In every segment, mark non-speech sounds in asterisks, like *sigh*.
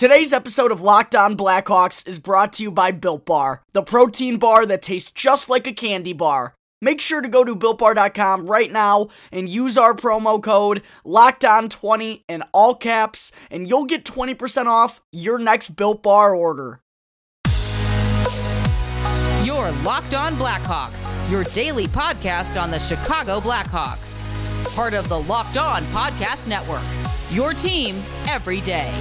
Today's episode of Locked On Blackhawks is brought to you by Built Bar, the protein bar that tastes just like a candy bar. Make sure to go to builtbar.com right now and use our promo code LOCKEDON20 in all caps, and you'll get 20% off your next Built Bar order. Your Locked On Blackhawks, your daily podcast on the Chicago Blackhawks. Part of the Locked On Podcast Network. Your team every day.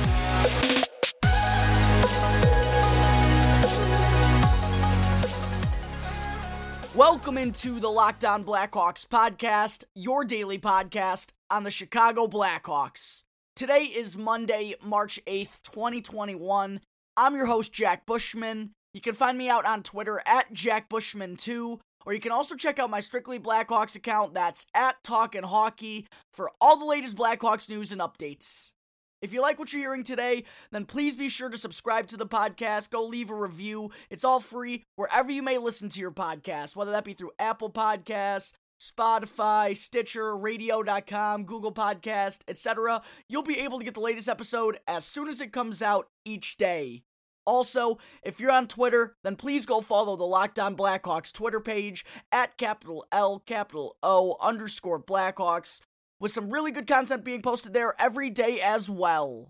Welcome into the Locked On Blackhawks podcast, your daily podcast on the Chicago Blackhawks. Today is Monday, March 8th, 2021. I'm your host, Jack Bushman. You can find me out on Twitter at JackBushman2, or you can also check out my Strictly Blackhawks account that's at Talkin' Hockey for all the latest Blackhawks news and updates. If you like what you're hearing today, then please be sure to subscribe to the podcast. Go leave a review. It's all free wherever you may listen to your podcast, whether that be through Apple Podcasts, Spotify, Stitcher, radio.com, Google Podcast, etc. You'll be able to get the latest episode as soon as it comes out each day. Also, if you're on Twitter, then please go follow the Locked On Blackhawks Twitter page at capital L, capital O, underscore Blackhawks with some really good content being posted there every day as well.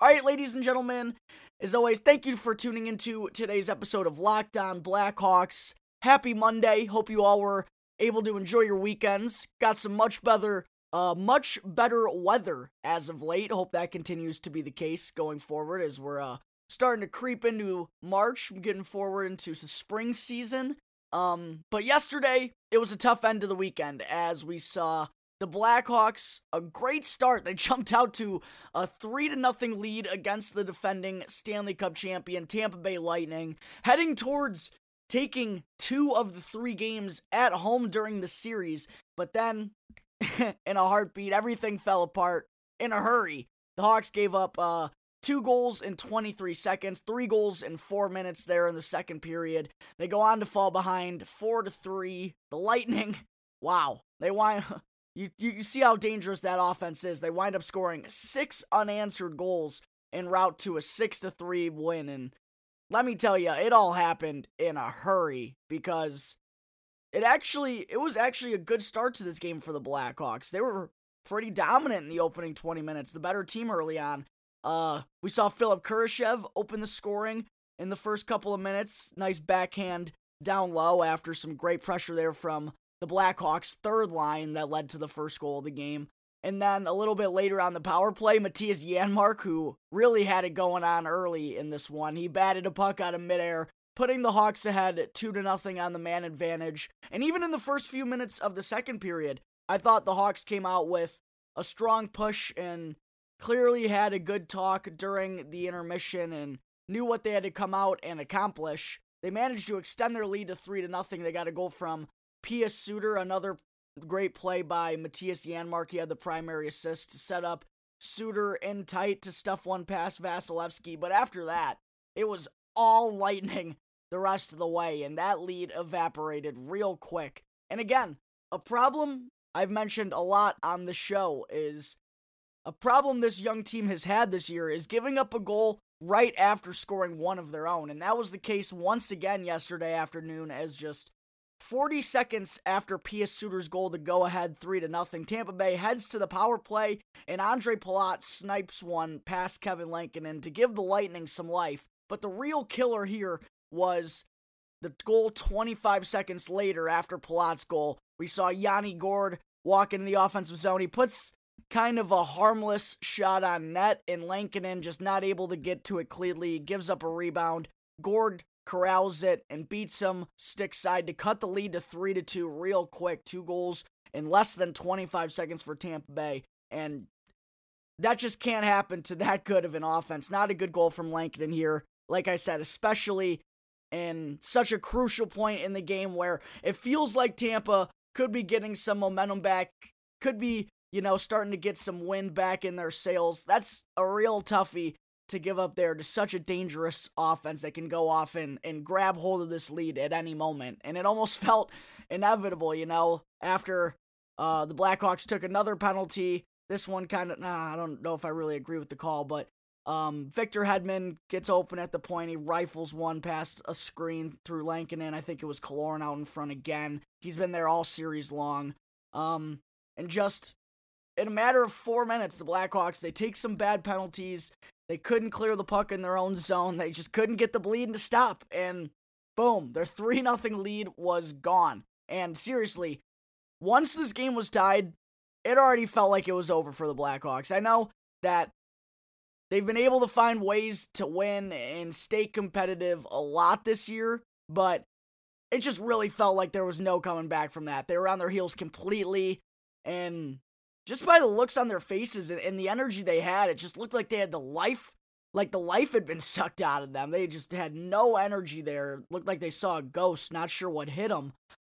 All right, ladies and gentlemen, as always, thank you for tuning into today's episode of Locked On Blackhawks. Happy Monday. Hope you all were able to enjoy your weekends. Got some much better uh much better weather as of late. Hope that continues to be the case going forward as we're uh starting to creep into March, getting forward into the spring season. Um but yesterday it was a tough end of the weekend as we saw the Blackhawks a great start. They *laughs* jumped out to a 3 to nothing lead against the defending Stanley Cup champion Tampa Bay Lightning, heading towards taking two of the 3 games at home during the series, but then *laughs* in a heartbeat everything fell apart in a hurry. The Hawks gave up uh two goals in 23 seconds, three goals in 4 minutes there in the second period. They go on to fall behind 4 to 3. The Lightning *laughs* Wow, they wind *laughs* you, you see how dangerous that offense is. They wind up scoring six unanswered goals en route to a six to three win, and let me tell you, it all happened in a hurry because it actually it was actually a good start to this game for the Blackhawks. They were pretty dominant in the opening 20 minutes, the better team early on. Uh, we saw Philip Kurashev open the scoring in the first couple of minutes. Nice backhand down low after some great pressure there from the Blackhawks' third line that led to the first goal of the game. And then a little bit later on the power play, Mattias Janmark, who really had it going on early in this one, he batted a puck out of midair, putting the Hawks ahead two to nothing on the man advantage. And even in the first few minutes of the second period, I thought the Hawks came out with a strong push and clearly had a good talk during the intermission and knew what they had to come out and accomplish. They managed to extend their lead to three to nothing. They got a goal from Pius Suter, another great play by Mattias Janmark. He had the primary assist to set up Suter in tight to stuff one past Vasilevskiy. But after that, it was all *laughs* lightning the rest of the way, and that lead evaporated real quick. And again, a problem I've mentioned a lot on the show is a problem this young team has had this year is giving up a goal right after scoring one of their own. And that was the case once again yesterday afternoon as just 40 seconds after Pius Suter's goal to go ahead 3 to nothing, Tampa Bay heads to the power play and Andre Palat snipes one past Kevin Lankinen to give the Lightning some life. But the real killer here was the goal 25 seconds later after Palat's goal. We saw Yanni Gourde walk into the offensive zone. He puts kind of a harmless shot on net, and Lankinen just not able to get to it clearly. gives up a rebound. Gourde corrals it and beats him stick side to cut the lead to 3 to 2 real quick. Two goals in less than 25 seconds for Tampa Bay. And that just can't happen to that good of an offense. Not a good goal from Lankinen here. Like I said, especially in such a crucial point in the game where it feels like Tampa could be getting some momentum back, could be, you know, starting to get some wind back in their sails. That's a real toughie to give up there to such a dangerous offense that can go off and, and grab hold of this lead at any moment. And it almost *laughs* felt inevitable, you know, after uh, the Blackhawks took another penalty. This one kind of, nah, I don't know if I really agree with the call, but Um, Victor Hedman gets open at the point. He rifles one past a screen through Lankinen. I think it was Killorn out in front again. He's been there all series long. Um, and just in a matter of four minutes, the Blackhawks, they take some bad penalties. They couldn't clear the puck in their own zone. They just couldn't get the bleeding to stop. And boom, their 3 0 lead was gone. And seriously, once this game was tied, it already felt like it was over for the Blackhawks. I know that they've been able to find ways to win and stay competitive a lot this year, but it just really felt like there was no coming back from that. They were on their heels completely, and just by the looks on their faces and, and the energy they had, it just looked like they had the life like the life had been *laughs* sucked out of them. They just had no energy there. Looked like they saw a ghost, not sure what hit them.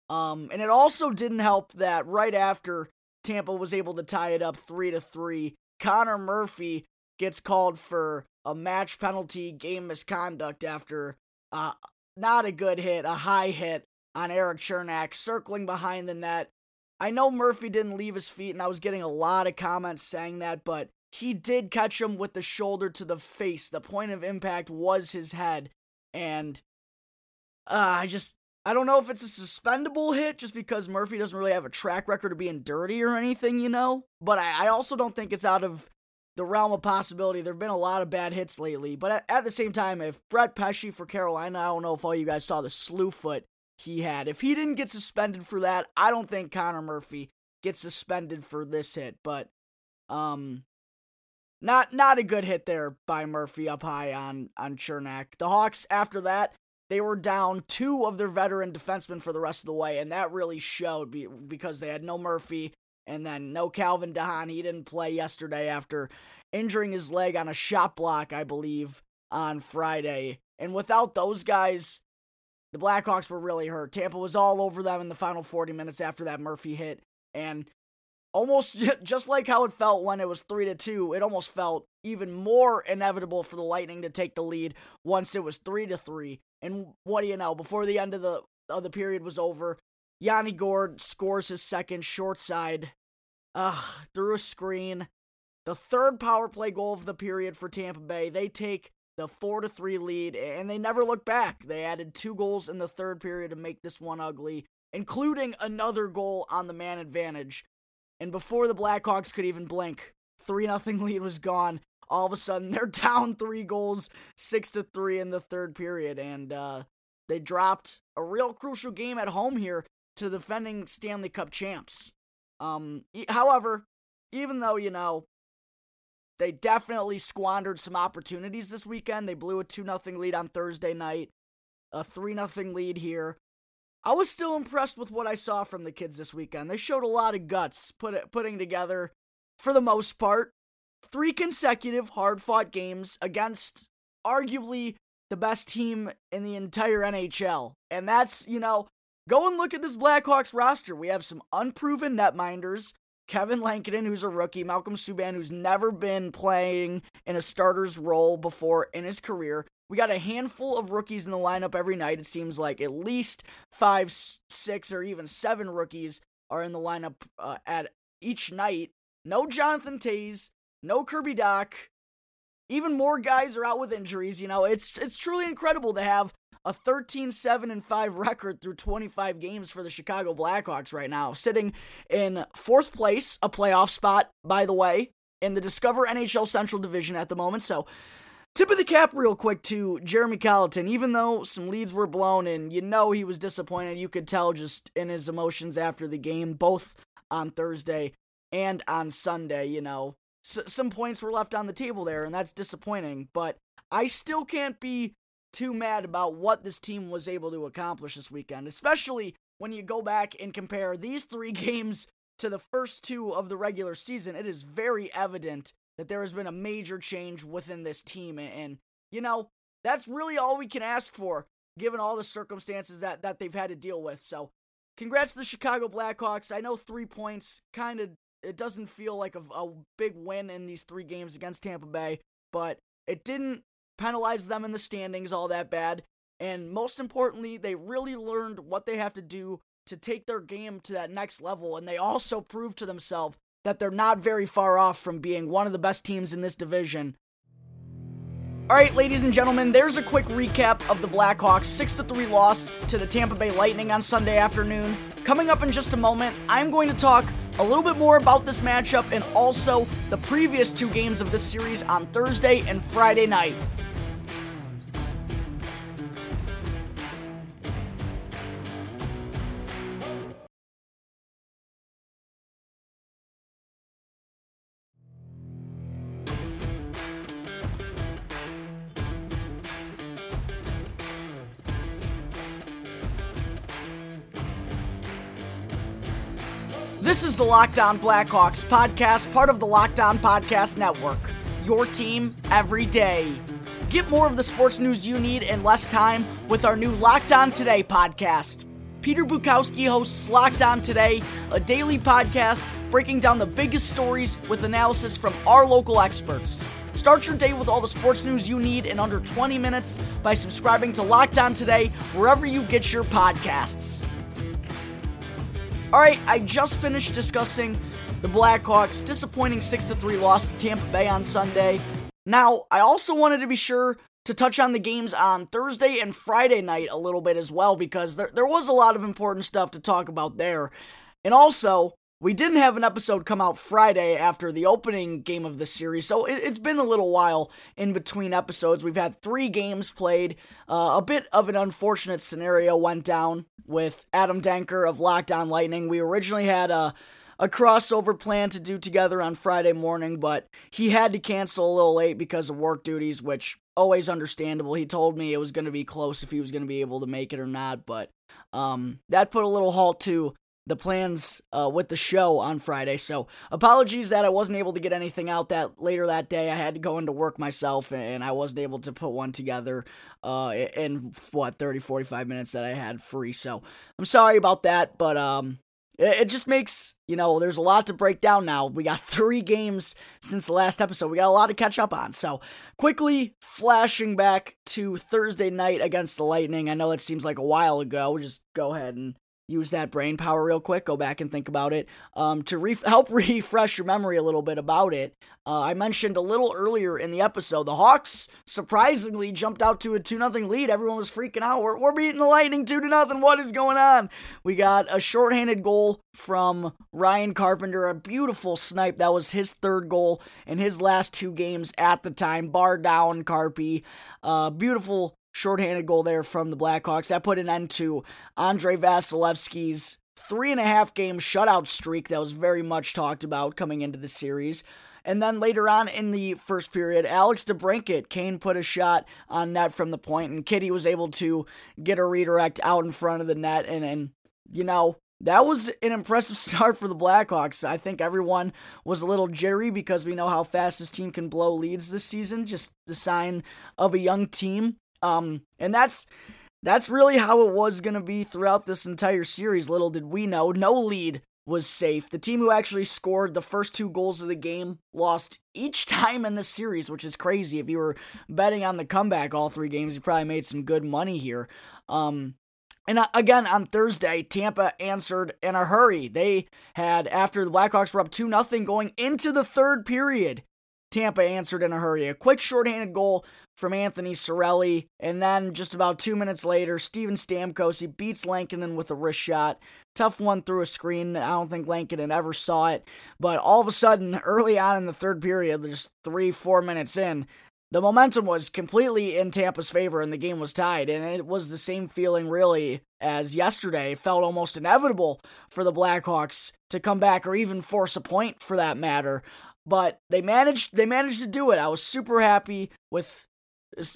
Um, and it also didn't help that right after Tampa was able to tie it up three to three, Connor Murphy gets called for a match penalty, game misconduct after uh, not a good hit, a high hit on Erik Cernak circling behind the net. I know Murphy didn't leave his feet, and I was getting a lot of comments saying that, but he did catch him with the shoulder to the face. The point of impact was his head. And uh, I just, I don't know if it's a suspendable hit just because Murphy doesn't really have a track record of being dirty or anything, you know? But I, I also don't think it's out of the realm of possibility. There have been a lot of bad hits lately. But at, at the same time, if Brett Pesce for Carolina, I don't know if all you guys saw the slew foot he had. If he didn't get suspended for that, I don't think Connor Murphy gets suspended for this hit. But um not not a good hit there by Murphy up high on on Cernak. The Hawks after that they were down two of their veteran defensemen for the rest of the way, and that really showed because they had no Murphy and then no Calvin de Haan. He didn't play yesterday after injuring his leg on a shot block, I believe, on Friday. And without those guys, the Blackhawks were really hurt. Tampa was all over them in the final 40 minutes after that Murphy hit. And almost *laughs* just like how it felt when it was 3 to 2 it almost felt even more inevitable for the lightning to take the lead once it was 3 to 3 and what do you know? Before the end of the of the period was over yanni Gourde scores his second short side. Uh, through a screen. The third power play goal of the period for tampa bay. They take the 4 to 3 lead and they never look back they added two goals in the third period to make this one ugly including another goal on the man advantage and before the Blackhawks could even blink, 3 nothing *laughs* lead was gone. All of a sudden, they're *laughs* down three goals, 6 to 3 in the third period. And uh, they dropped a real crucial game at home here to defending Stanley Cup champs. Um, however, even though, you know, they definitely squandered some opportunities this weekend, they blew a 2 0 lead on Thursday night, a 3 0 lead here. I was still impressed with what I saw from the kids this weekend. They showed a lot of guts put it, putting together, for the most part, three consecutive hard fought games against arguably the best team in the entire NHL. And that's, you know, go and look at this Blackhawks roster. We have some unproven netminders. Kevin Lankinen, who's a rookie, Malcolm Subban, who's never been playing in a starter's role before in his career, we got a handful of rookies in the lineup every night. It seems like at least five, six, or even seven rookies are in the lineup uh, at each night. No Jonathan Toews, no Kirby Dach. Even more guys are out with injuries. You know, it's it's truly incredible to have a 13-7 and 5 record through 25 games for the Chicago Blackhawks right now, sitting in fourth place, a playoff spot, by the way, in the Discover NHL Central Division at the moment. So Tip of the cap, real quick, to Jeremy Colliton. Even though some leads were blown and you know he was disappointed, you could tell just in his emotions after the game, both on Thursday and on Sunday. You know, S- some points were left on the table there, and that's disappointing. But I still can't be too mad about what this team was able to accomplish this weekend, especially when you go back and compare these three *laughs* games to the first two of the regular season. It is very evident that there has been a major change within this team. And, you know, that's really all we can ask for, given all the circumstances that, that they've had to deal with. So, congrats to the Chicago Blackhawks. I know three points kind of, it doesn't feel like a, a big win in these three games against Tampa Bay, but it didn't penalize them in the standings all that bad. And most importantly, they really learned what they have to do to take their game to that next level. And they also proved to themselves that they're not very far off from being one of the best teams in this division. All right, ladies and gentlemen, there's a quick recap of the Blackhawks 6 3 loss to the Tampa Bay Lightning on Sunday afternoon. Coming up in just a moment, I'm going to talk a little bit more about this matchup and also the previous two games of this series on Thursday and Friday night. This is the Locked On Blackhawks podcast, part of the Locked On Podcast Network. Your team every day. Get more of the sports news you need in less time with our new Locked On Today podcast. Peter Bukowski hosts Locked On Today, a daily podcast breaking down the biggest stories with analysis from our local experts. Start your day with all the sports news you need in under 20 minutes by subscribing to Locked On Today wherever you get your podcasts. All right, I just finished discussing the Blackhawks' disappointing 6 3 loss to Tampa Bay on Sunday. Now, I also wanted to be sure to touch on the games on Thursday and Friday night a little bit as well because there, there was a lot of important stuff to talk about there. And also, we didn't have an episode come out Friday after the opening game of the series, so it, has been a little while in between episodes. We've had three games played. Uh, a bit of an unfortunate scenario went down with Adam Danker of Locked On Lightning. We originally had a a crossover plan to do together on Friday morning, but he had to cancel a little late because of work duties, which always understandable. He told me it was going to be close if he was going to be able to make it or not, but um, that put a little halt to the plans uh, with the show on Friday. So apologies that I wasn't able to get anything out that later that day. I had to go into work myself and I wasn't able to put one together uh, in what 30 45 minutes that I had free. So I'm sorry about that, but um it, just makes, you know, there's a lot to break down now. We got *laughs* 3 games since the last episode. We got a lot to catch up on. So, quickly flashing back to Thursday night against the Lightning. I know that seems like a while ago. We'll just go ahead and use that brain power real quick, go back and think about it. Um, to re- *laughs* help refresh your memory a little bit about it, uh, I mentioned a little earlier in the episode, the Hawks surprisingly jumped out to a 2 0 lead. Everyone was freaking out. We're, we're beating the Lightning 2 0. What is going on? We got a shorthanded goal from Ryan Carpenter, a beautiful snipe. That was his third goal in his last two games at the time. Bar down, Carpy. Uh, beautiful shorthanded goal there from the Blackhawks. That put an end to Andrei Vasilevskiy's three and a half game shutout streak that was very much talked about coming into the series. And then later on in the first period, Alex DeBrincat, Kane put a shot on net from the point, and Kitty was able to get a redirect out in front of the net. And, and you know, that was an impressive *laughs* start for the Blackhawks. I think everyone was a little jittery because we know how fast this team can blow leads this season. Just the sign of a young team. Um, and that's that's really how it was going to be throughout this entire series. Little did we know, no lead was safe. The team who actually scored the first two goals of the game lost each *laughs* time in the series, which is crazy. If you were betting on the comeback all three games, you probably made some good money here. Um, and uh, again, on Thursday, Tampa answered in a hurry. They had, after the Blackhawks were up 2 0 going into the third period, Tampa answered in a hurry. A quick shorthanded goal from Anthony Cirelli, and then just about two minutes later, Steven Stamkos he beats Lankinen with a wrist shot. Tough one through a screen. I don't think Lankinen ever saw it, but all of a sudden, early on in the third period, just three, four minutes in, the momentum was completely in Tampa's favor and the game was tied. And it was the same feeling, really, as yesterday. It felt almost inevitable for the Blackhawks to come back or even force a point for that matter but they managed they managed to do it. I was super happy with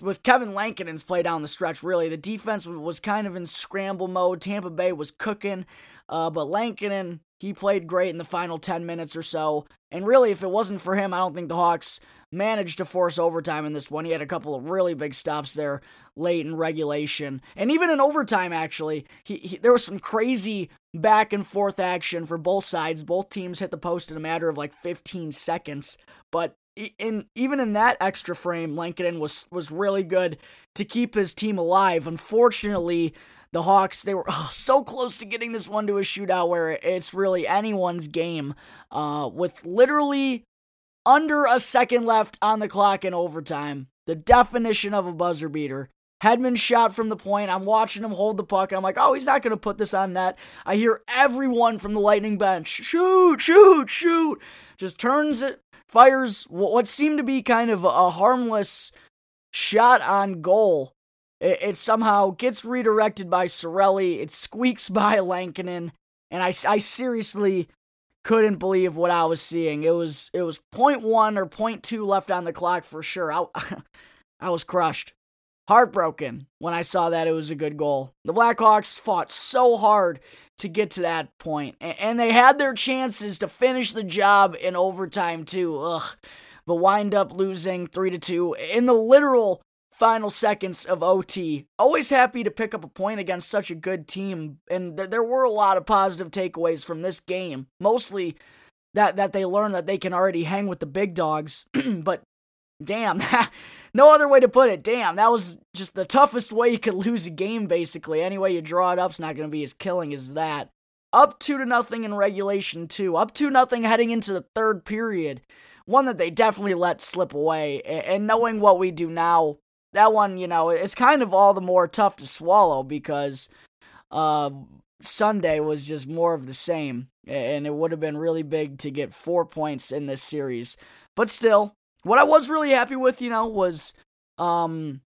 with Kevin Lankinen's play down the stretch. Really, the defense was kind of in scramble mode. Tampa Bay was cooking, uh, but Lankinen he played great in the final ten minutes or so. And really, if it wasn't for him, I don't think the Hawks managed to force overtime in this one. He had a couple of really big stops there late in regulation, and even in overtime. Actually, he, he there was some crazy back and forth action for both sides. Both teams hit the post in a matter of like 15 seconds, but in even in that extra frame, Lankinen was was really good to keep his team alive. Unfortunately, the Hawks they were *laughs* oh, so close to getting this one to a shootout where it's really anyone's game. Uh, with literally under a second left on the clock in overtime, the definition of a buzzer beater. Hedman shot from the point. I'm watching him hold the puck. I'm like, oh, he's not going to put this on net. I hear everyone from the Lightning bench shoot, shoot, shoot. Just turns it, fires what seemed to be kind of a harmless shot on goal. It, it somehow gets redirected by Cirelli. It squeaks *laughs* by Lankinen. And I, I seriously couldn't believe what I was seeing. It was it was point one or point two left on the clock for sure. I, *laughs* I was crushed heartbroken when I saw that it was a good goal. The Blackhawks fought so hard to get to that point, and they had their chances to finish the job in overtime too. Ugh, but wind up losing three to two in the literal final seconds of OT. Always happy to pick up a point against such a good team, and th- there were a lot of positive takeaways from this game. Mostly that that they learned that they can already hang with the big dogs, *clears throat* but damn. *laughs* no other way to put it. Damn, that was just the toughest way you could *laughs* lose a game, basically. Any way you draw it up's not going to be as killing as that. Up two to nothing in regulation, two. Up two nothing heading into the third period. One that they definitely let slip away. And knowing what we do now, that one, you know, it's kind of all the more tough to swallow because uh, Sunday was just more of the same. And it would have been really big to get four points in this series. But still, what I was really happy with, you know, was um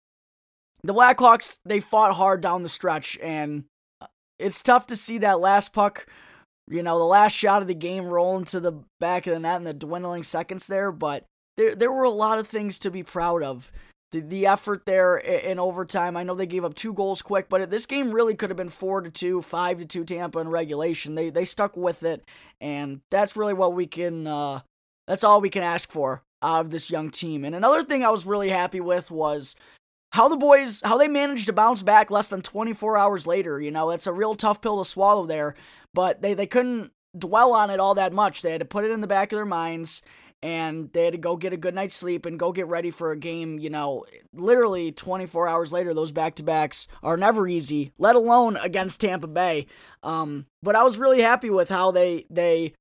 the Blackhawks, they fought hard down the stretch and it's tough to see that last puck, you know, the last shot of the game roll into the back of the net in the dwindling seconds there, but there there were a lot of things to be proud of. The, the effort there in overtime. I know they gave up two goals quick, but this game really could have been four to two, five to two Tampa in regulation. They they stuck with it, and that's really what we can. Uh, that's all we can ask for of this young team. And another thing I was really happy with was how the boys how they managed to bounce back less than 24 hours later. You know, it's a real tough pill to swallow there, but they they couldn't dwell on it all that much. They had to put it in the back of their minds and they had to go get a good night's sleep and go get ready for a game, you know, literally 24 hours later those back-to-backs are never easy, let alone against Tampa Bay. Um, but I was really happy with how they they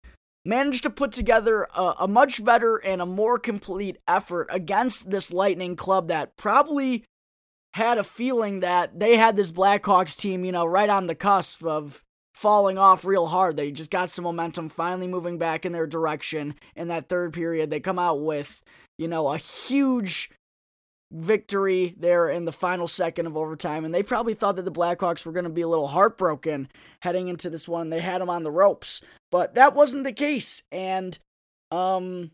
managed to put together a, a, much better and a more complete effort against this Lightning club that probably had a feeling that they had this Blackhawks team, you know, right on the cusp of falling off real hard. They just got some momentum, finally moving back in their direction in that third period. They come out with, you know, a huge victory there in the final second of overtime. And they probably thought that the Blackhawks were going to be a little heartbroken heading into this one. They had them on the ropes, but that wasn't the case. And, um,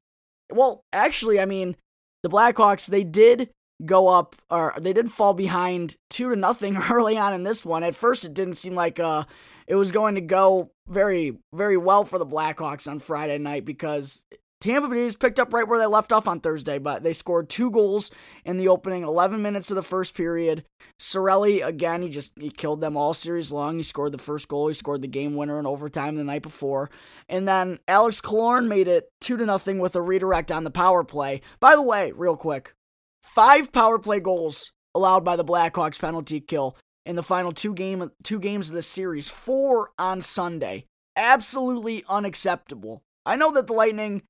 well, actually, I mean, the Blackhawks, they did go up or they did fall behind two to nothing *laughs* early on in this one. At first, it didn't seem like uh, it was going to go very, very well for the Blackhawks on Friday night because Tampa Bay just picked up right where they left off on Thursday, but they scored two goals in the opening 11 minutes of the first period. Cirelli, again, he just he killed them all series long. He scored the first goal. He scored the game winner in overtime the night before. And then Alex Killorn made it 2 to nothing with a redirect on the power play. By the way, real quick, five power play goals allowed by the Blackhawks penalty kill in the final two game two games of the series, four on Sunday. Absolutely unacceptable. I know that the Lightning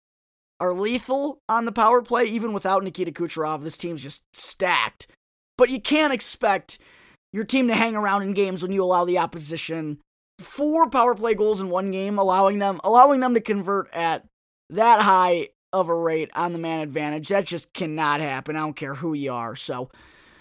are lethal on the power play, even without Nikita Kucherov. This team's just stacked. But you can't expect your team to hang around in games when you allow the opposition four power play goals in one game, allowing them allowing them to convert at that high of a rate on the man advantage. That just cannot happen. I don't care who you are. So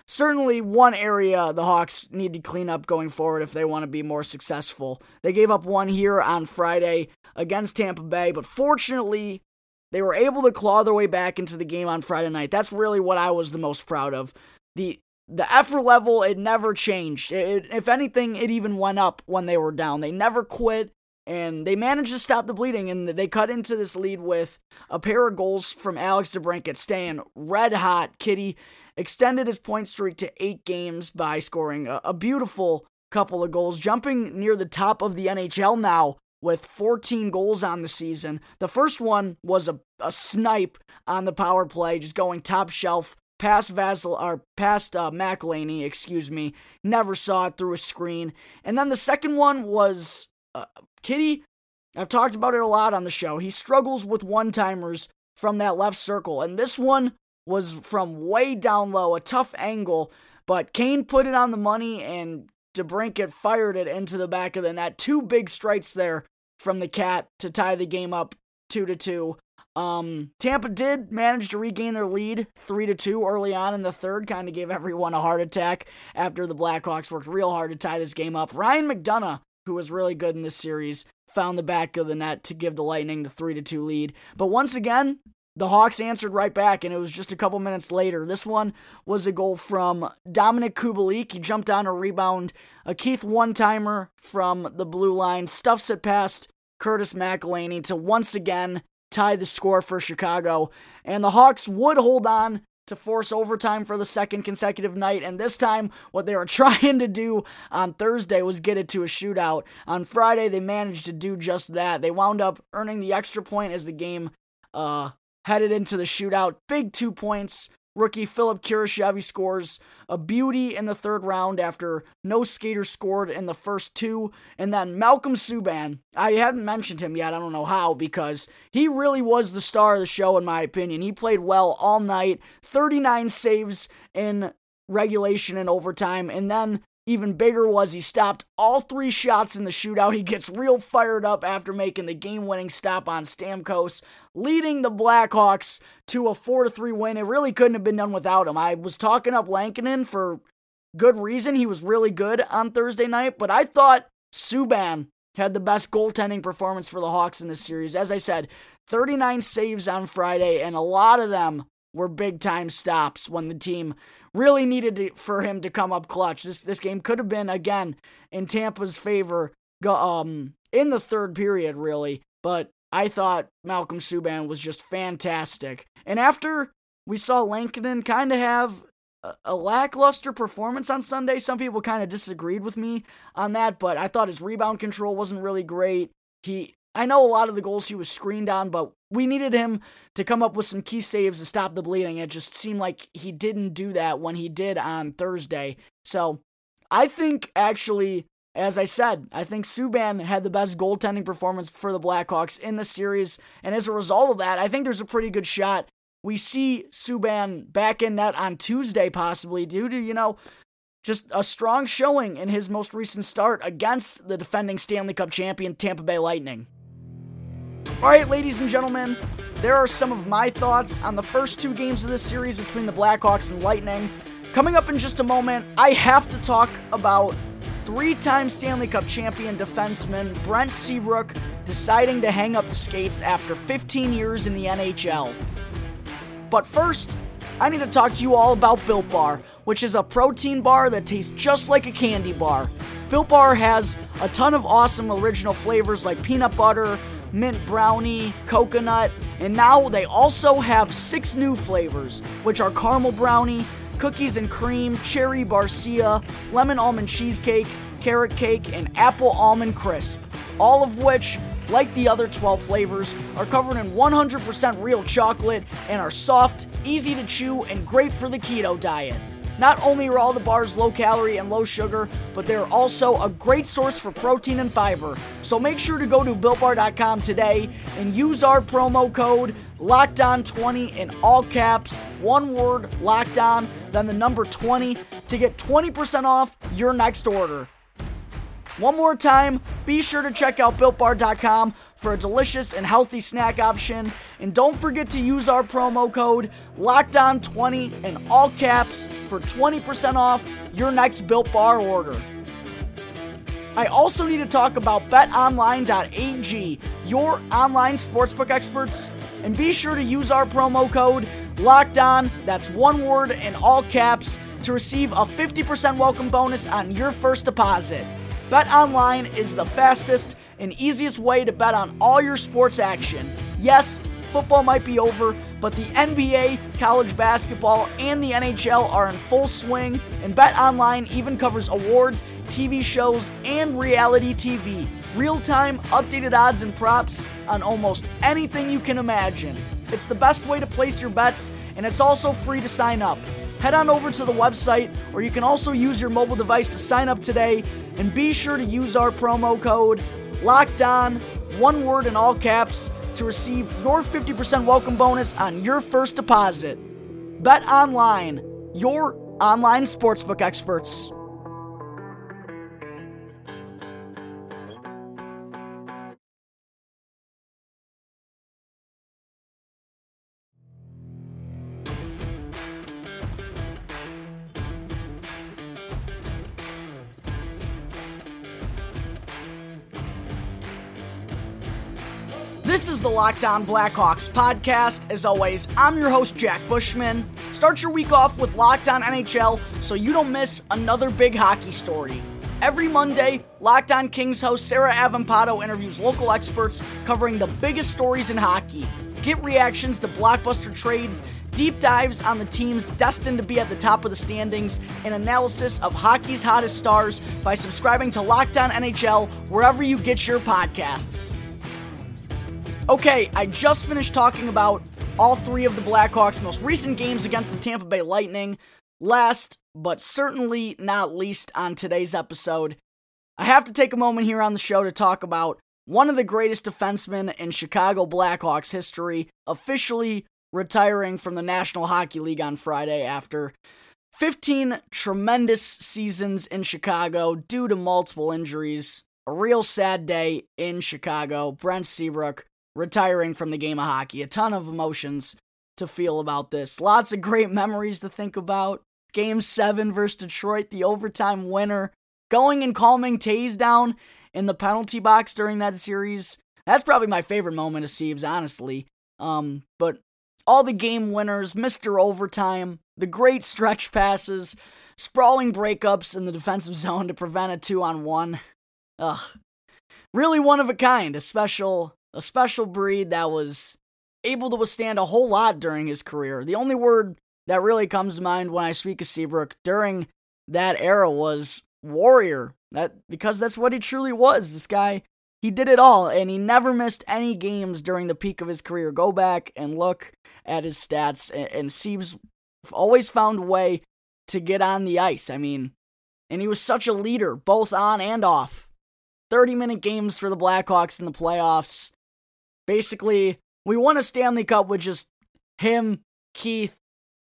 certainly one area the Hawks need to clean up going forward if they want to be more successful. They gave up one here on Friday against Tampa Bay, but fortunately they were able to claw their way back into the game on Friday night. That's really what I was the most proud of. The the effort level it never changed. It, if anything, it even went up when they were down. They never quit and they managed to stop the bleeding and they cut into this lead with a pair of goals from Alex DeBrincat staying red hot. Kitty extended his point streak to eight games by scoring a, a beautiful couple of goals, jumping near the top of the NHL now with 14 goals on the season. The first one was a, a snipe on the power play, just going top shelf past Vasil or past uh, McElhinney, excuse me. Never saw it through a screen. And then the second one was uh, Kitty. I've talked about it a lot on the show. He struggles with one timers from that left circle, and this one was from way down low, a tough angle, but Kane put it on the money and DeBrincat fired it into the back of the net. Two big strikes there from the Cat to tie the game up 2 to 2. Um, Tampa did manage to regain their lead 3 to 2 early on in the third, kind of gave everyone a heart attack after the Blackhawks worked real hard to tie this game up. Ryan McDonagh, who was really good in this series, found the back of the net to give the Lightning the 3 to 2 lead. But once again, the Hawks answered right back, and it was just a couple minutes later. This one was a goal from Dominik Kubalik. He jumped on a rebound, a Keith one timer from the blue line, stuffs it past Curtis McElhinney to once again tie the score for Chicago. And the Hawks would hold on to force overtime for the second consecutive night. And this time, what they were *laughs* trying to do on Thursday was get it to a shootout. On Friday, they managed to do just that. They wound up earning the extra point as the game uh, headed into the shootout. Big two points Rookie Philip Kurashev scores a beauty in the third round after no skater scored in the first two. And then Malcolm Subban, I haven't mentioned him yet, I don't know how, because he really was the star of the show, in my opinion. He played well all night, 39 saves in regulation and overtime, and then even bigger was he stopped all three shots in the shootout. He gets real fired up after making the game winning stop on Stamkos, leading the Blackhawks to a 4 3 win. It really couldn't have been done without him. I was talking up Lankinen for good reason. He was really good on Thursday night, but I thought Subban had the best goaltending performance for the Hawks in this series. As I said, 39 saves on Friday, and a lot of them were big time stops when the team really needed to, for him to come up clutch. This this game could have been again in Tampa's favor um in the third period really, but I thought Malcolm Subban was just fantastic. And after we saw Lankinen kind of have a, a lackluster performance on Sunday, some people kind of disagreed with me on that, but I thought his rebound control wasn't really great. He I know a lot of the goals he was screened on, but we needed him to come up with some key saves to stop the bleeding. It just seemed like he didn't do that when he did on Thursday. So I think actually, as I said, I think Subban had the best goaltending performance for the Blackhawks in the series. And as a result of that, I think there's a pretty good shot we see Subban back in net on Tuesday, possibly due to, you know, just a strong showing in his most recent start against the defending Stanley Cup champion Tampa Bay Lightning. All right, ladies and gentlemen, there are some of my thoughts on the first two games of this series between the Blackhawks and Lightning. Coming up in just a moment, I have to talk about three time Stanley Cup champion defenseman Brent Seabrook deciding to hang up the skates after 15 years in the NHL. But first, I need to talk to you all about Built Bar, which is a protein bar that tastes just like a candy bar. Built Bar has a ton of awesome original flavors like peanut butter, mint brownie, coconut, and now they also have six new flavors, which are caramel brownie, cookies and cream, cherry barcia, lemon almond cheesecake, carrot cake, and apple almond crisp. All of which, like the other 12 flavors, are covered in 100% real chocolate and are soft, easy to chew, and great for the keto diet. Not only are all the bars low calorie and low sugar, but they're also a great source for protein and fiber. So make sure to go to builtbar.com today and use our promo code LOCKEDON20 in all caps, one word, LOCKEDON, then the number 20 to get 20% off your next order. One more time, be sure to check out builtbar.com for a delicious and healthy snack option. And don't forget to use our promo code LOCKEDON20 in all caps for 20% off your next Built Bar order. I also need to talk about betonline.ag, your online sportsbook experts, and be sure to use our promo code LOCKEDON, that's one word in all caps, to receive a 50% welcome bonus on your first deposit. BetOnline is the fastest and easiest way to bet on all your sports action. Yes, football might be over, but the NBA, college basketball, and the NHL are in full swing, and BetOnline even covers awards, TV shows, and reality TV. Real time, updated odds and props on almost anything you can imagine. It's the best way to place your bets, and it's also free to sign up head on over to the website, or you can also use your mobile device to sign up today. And be sure to use our promo code Locked On, one word in all caps, to receive your 50% welcome bonus on your first deposit. Bet Online, your online sportsbook experts. Locked On Blackhawks podcast. As always, I'm your host, Jack Bushman. Start your week off with Locked On NHL so you don't miss another big hockey story. Every Monday, Locked On Kings host Sarah Avampato interviews local experts covering the biggest stories in hockey. Get reactions to blockbuster trades, deep dives on the teams destined to be at the top of the standings, and analysis of hockey's hottest stars by subscribing to Locked On NHL wherever you get your podcasts. Okay, I just finished talking about all three of the Blackhawks' most recent games against the Tampa Bay Lightning. Last, but certainly not least on today's episode, I have to take a moment here on the show to talk about one of the greatest defensemen in Chicago Blackhawks history, officially retiring from the National Hockey League on Friday after 15 tremendous seasons in Chicago due to multiple injuries. A real sad day in Chicago. Brent Seabrook retiring from the game of hockey. A ton of emotions to feel about this. Lots of great memories to think about. Game 7 versus Detroit, the overtime winner. Going and calming Toews down in the penalty box during that series. That's probably my favorite moment of Siebes, honestly. Um, but all the game winners, Mr. Overtime, the great stretch passes, sprawling breakups in the defensive *laughs* zone to prevent a two on one. Ugh. Really one of a kind, a special a special breed that was able to withstand a whole lot during his career. The only word that really comes to mind when I speak of Seabrook during that era was warrior. That because that's what he truly was. This guy, he did it all and he never missed any games during the peak of his career. Go back and look at his stats and, and always found a way to get on the ice. I mean, and he was such a leader both on and off. 30 minute games for the Blackhawks in the playoffs. Basically, we won a Stanley Cup with just him, Keith,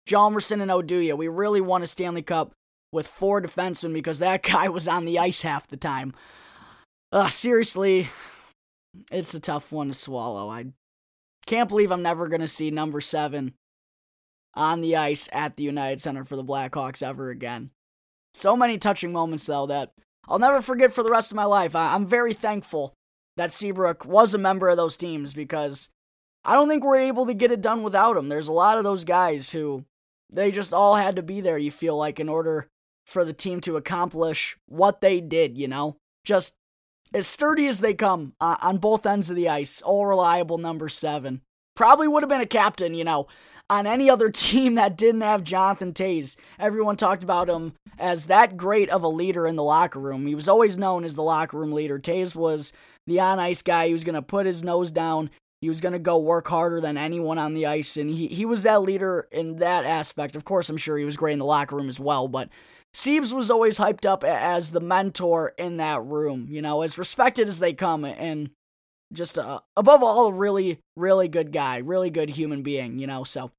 Hjalmarsson, and Oduya. We really won a Stanley Cup with four defensemen because that *laughs* guy was on the ice half the time. Uh, seriously, it's a tough one to swallow. I can't believe I'm never going to see number seven on the ice at the United Center for the Blackhawks ever again. So many touching moments, though, that I'll never forget for the rest of my life. I- am very thankful that Seabrook was a member of those teams because I don't think we're able to get it done without him. There's a lot of those guys who they just all had to be there, you feel like, in order for the team to accomplish what they did, you know? Just as sturdy as they come uh, on both ends of the ice, all reliable number seven. Probably would have been a captain, you know, on any other *laughs* team that didn't have Jonathan Toews. Everyone talked about him as that great of a leader in the locker room. He was always known as the locker room leader. Toews was the on ice guy. He was going to put his nose down. He was going to go work harder than anyone on the ice. And he, he was that leader in that aspect. Of course, I'm sure he was great in the locker room as well. But Siebes was always hyped up as the mentor in that room, you know, as respected as they come. And just uh, above all, a really, really good guy, really good human being, you know. So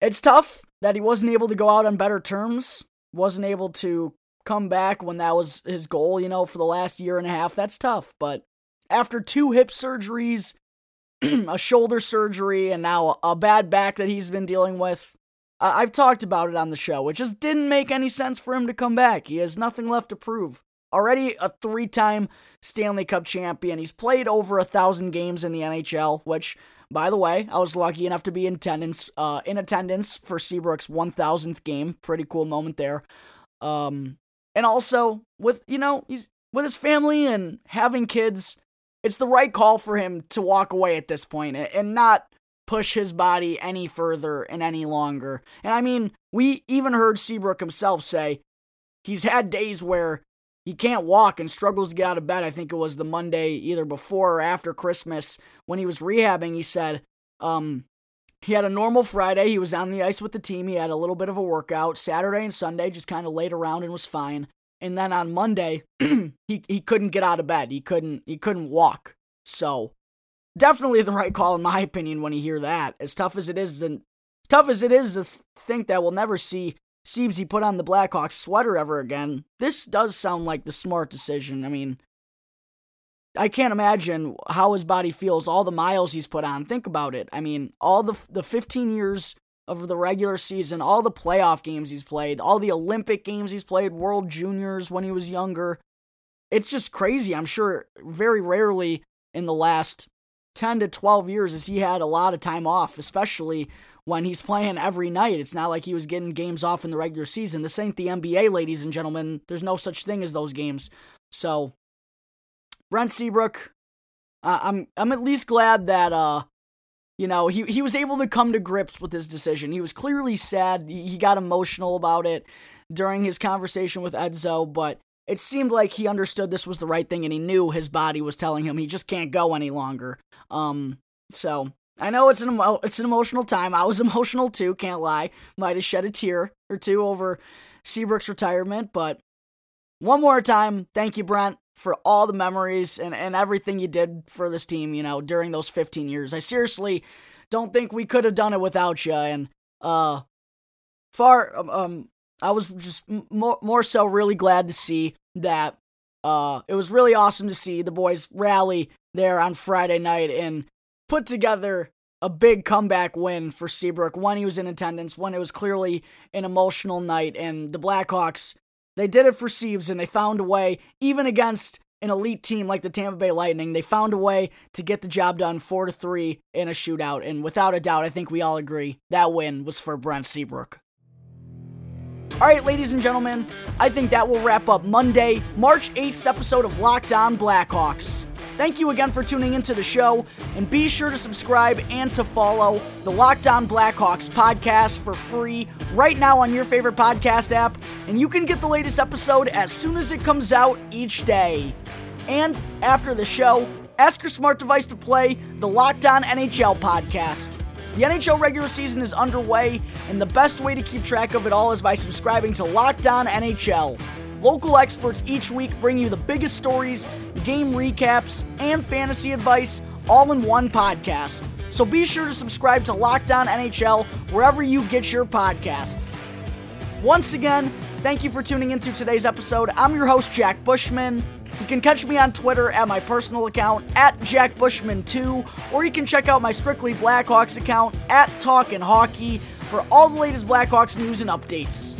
it's tough that he wasn't able to go out on better terms, wasn't able to come back when that was his goal, you know, for the last year and a half. That's tough. But after two hip surgeries, *clears throat* a shoulder surgery, and now a bad back that he's been dealing with, I've talked about it on the show. It just didn't make any sense for him to come back. He has nothing left to prove. Already a three time Stanley Cup champion. He's played over a thousand games in the NHL, which, by the way, I was lucky enough to be in attendance, uh, in attendance for Seabrook's 1000th game. Pretty cool moment there. Um, and also with you know he's with his family and having kids it's the right call for him to walk away at this point and not push his body any further and any longer. And i mean we even heard seabrook himself say he's had days where he can't walk and struggles to get out of bed. I think it was the monday either before or after christmas when he was rehabbing he said um he had a normal Friday. He was on the ice with the team. He had a little bit of a workout. Saturday and Sunday just kind of laid around and was fine. And then on Monday, *clears throat* he he couldn't get out of bed. He couldn't he couldn't walk. So definitely the right call in my opinion when you hear that. As tough as it is to tough as it is to think that we'll never see Siebesy put on the Blackhawks sweater ever again, this does sound like the smart decision. I mean, I can't imagine how his body feels, all the miles he's put on. Think about it. I mean, all the the 15 years of the regular season, all the playoff games he's played, all the Olympic games he's played, World Juniors when he was younger. It's just crazy. I'm sure very rarely in the last 10 to 12 years has he had a lot of time off, especially when he's playing every night. It's not like he was getting games off in the regular season. This ain't the NBA, ladies and gentlemen. There's no such thing as those games. So, Brent Seabrook, uh, I'm I'm at least glad that uh, you know, he he was able to come to grips with his decision. He was clearly sad. He got emotional about it during his conversation with Edzo, but it seemed like he understood this was the right thing and he knew his body was telling him he just can't go any longer. Um, so I know it's an emo- it's an emotional time. I was *laughs* emotional too, can't lie. Might have shed a tear or two over Seabrook's retirement, but one more time, thank you, Brent, for all the memories and, and everything you did for this team, you know, during those 15 years. I seriously don't think we could have done it without you. And, uh, far, um, um I was just more, more so really glad to see that, uh, it was really awesome to see the boys rally there on Friday night and put together a big comeback win for Seabrook when he was in attendance, when it was clearly an emotional night, and the Blackhawks they did it for Seabs, and they found a way, even against an elite team like the Tampa Bay Lightning, they found a way to get the job done four to three in a shootout. And without a doubt, I think we all agree that win was for Brent Seabrook. All right, ladies and gentlemen, I think that will wrap up Monday, March 8th episode of Locked On Blackhawks. Thank you again for tuning into the show, and be sure to subscribe and to follow the Locked On Blackhawks podcast for free right now on your favorite podcast app, and you can get the latest episode as soon as it comes out each day. And after the show, ask your smart device to play the Locked On NHL podcast. The NHL regular season is underway, and the best way to keep track of it all is by subscribing to Locked On NHL. Local experts each week bring you the biggest stories, game recaps, and fantasy advice all in one podcast. So be sure to subscribe to Locked On NHL wherever you get your podcasts. Once again, thank you for tuning into today's episode. I'm your host, Jack Bushman. You can catch me on Twitter at my personal account at JackBushman2, or you can check out my Strictly Blackhawks account at Talkin' Hockey for all the latest Blackhawks news and updates.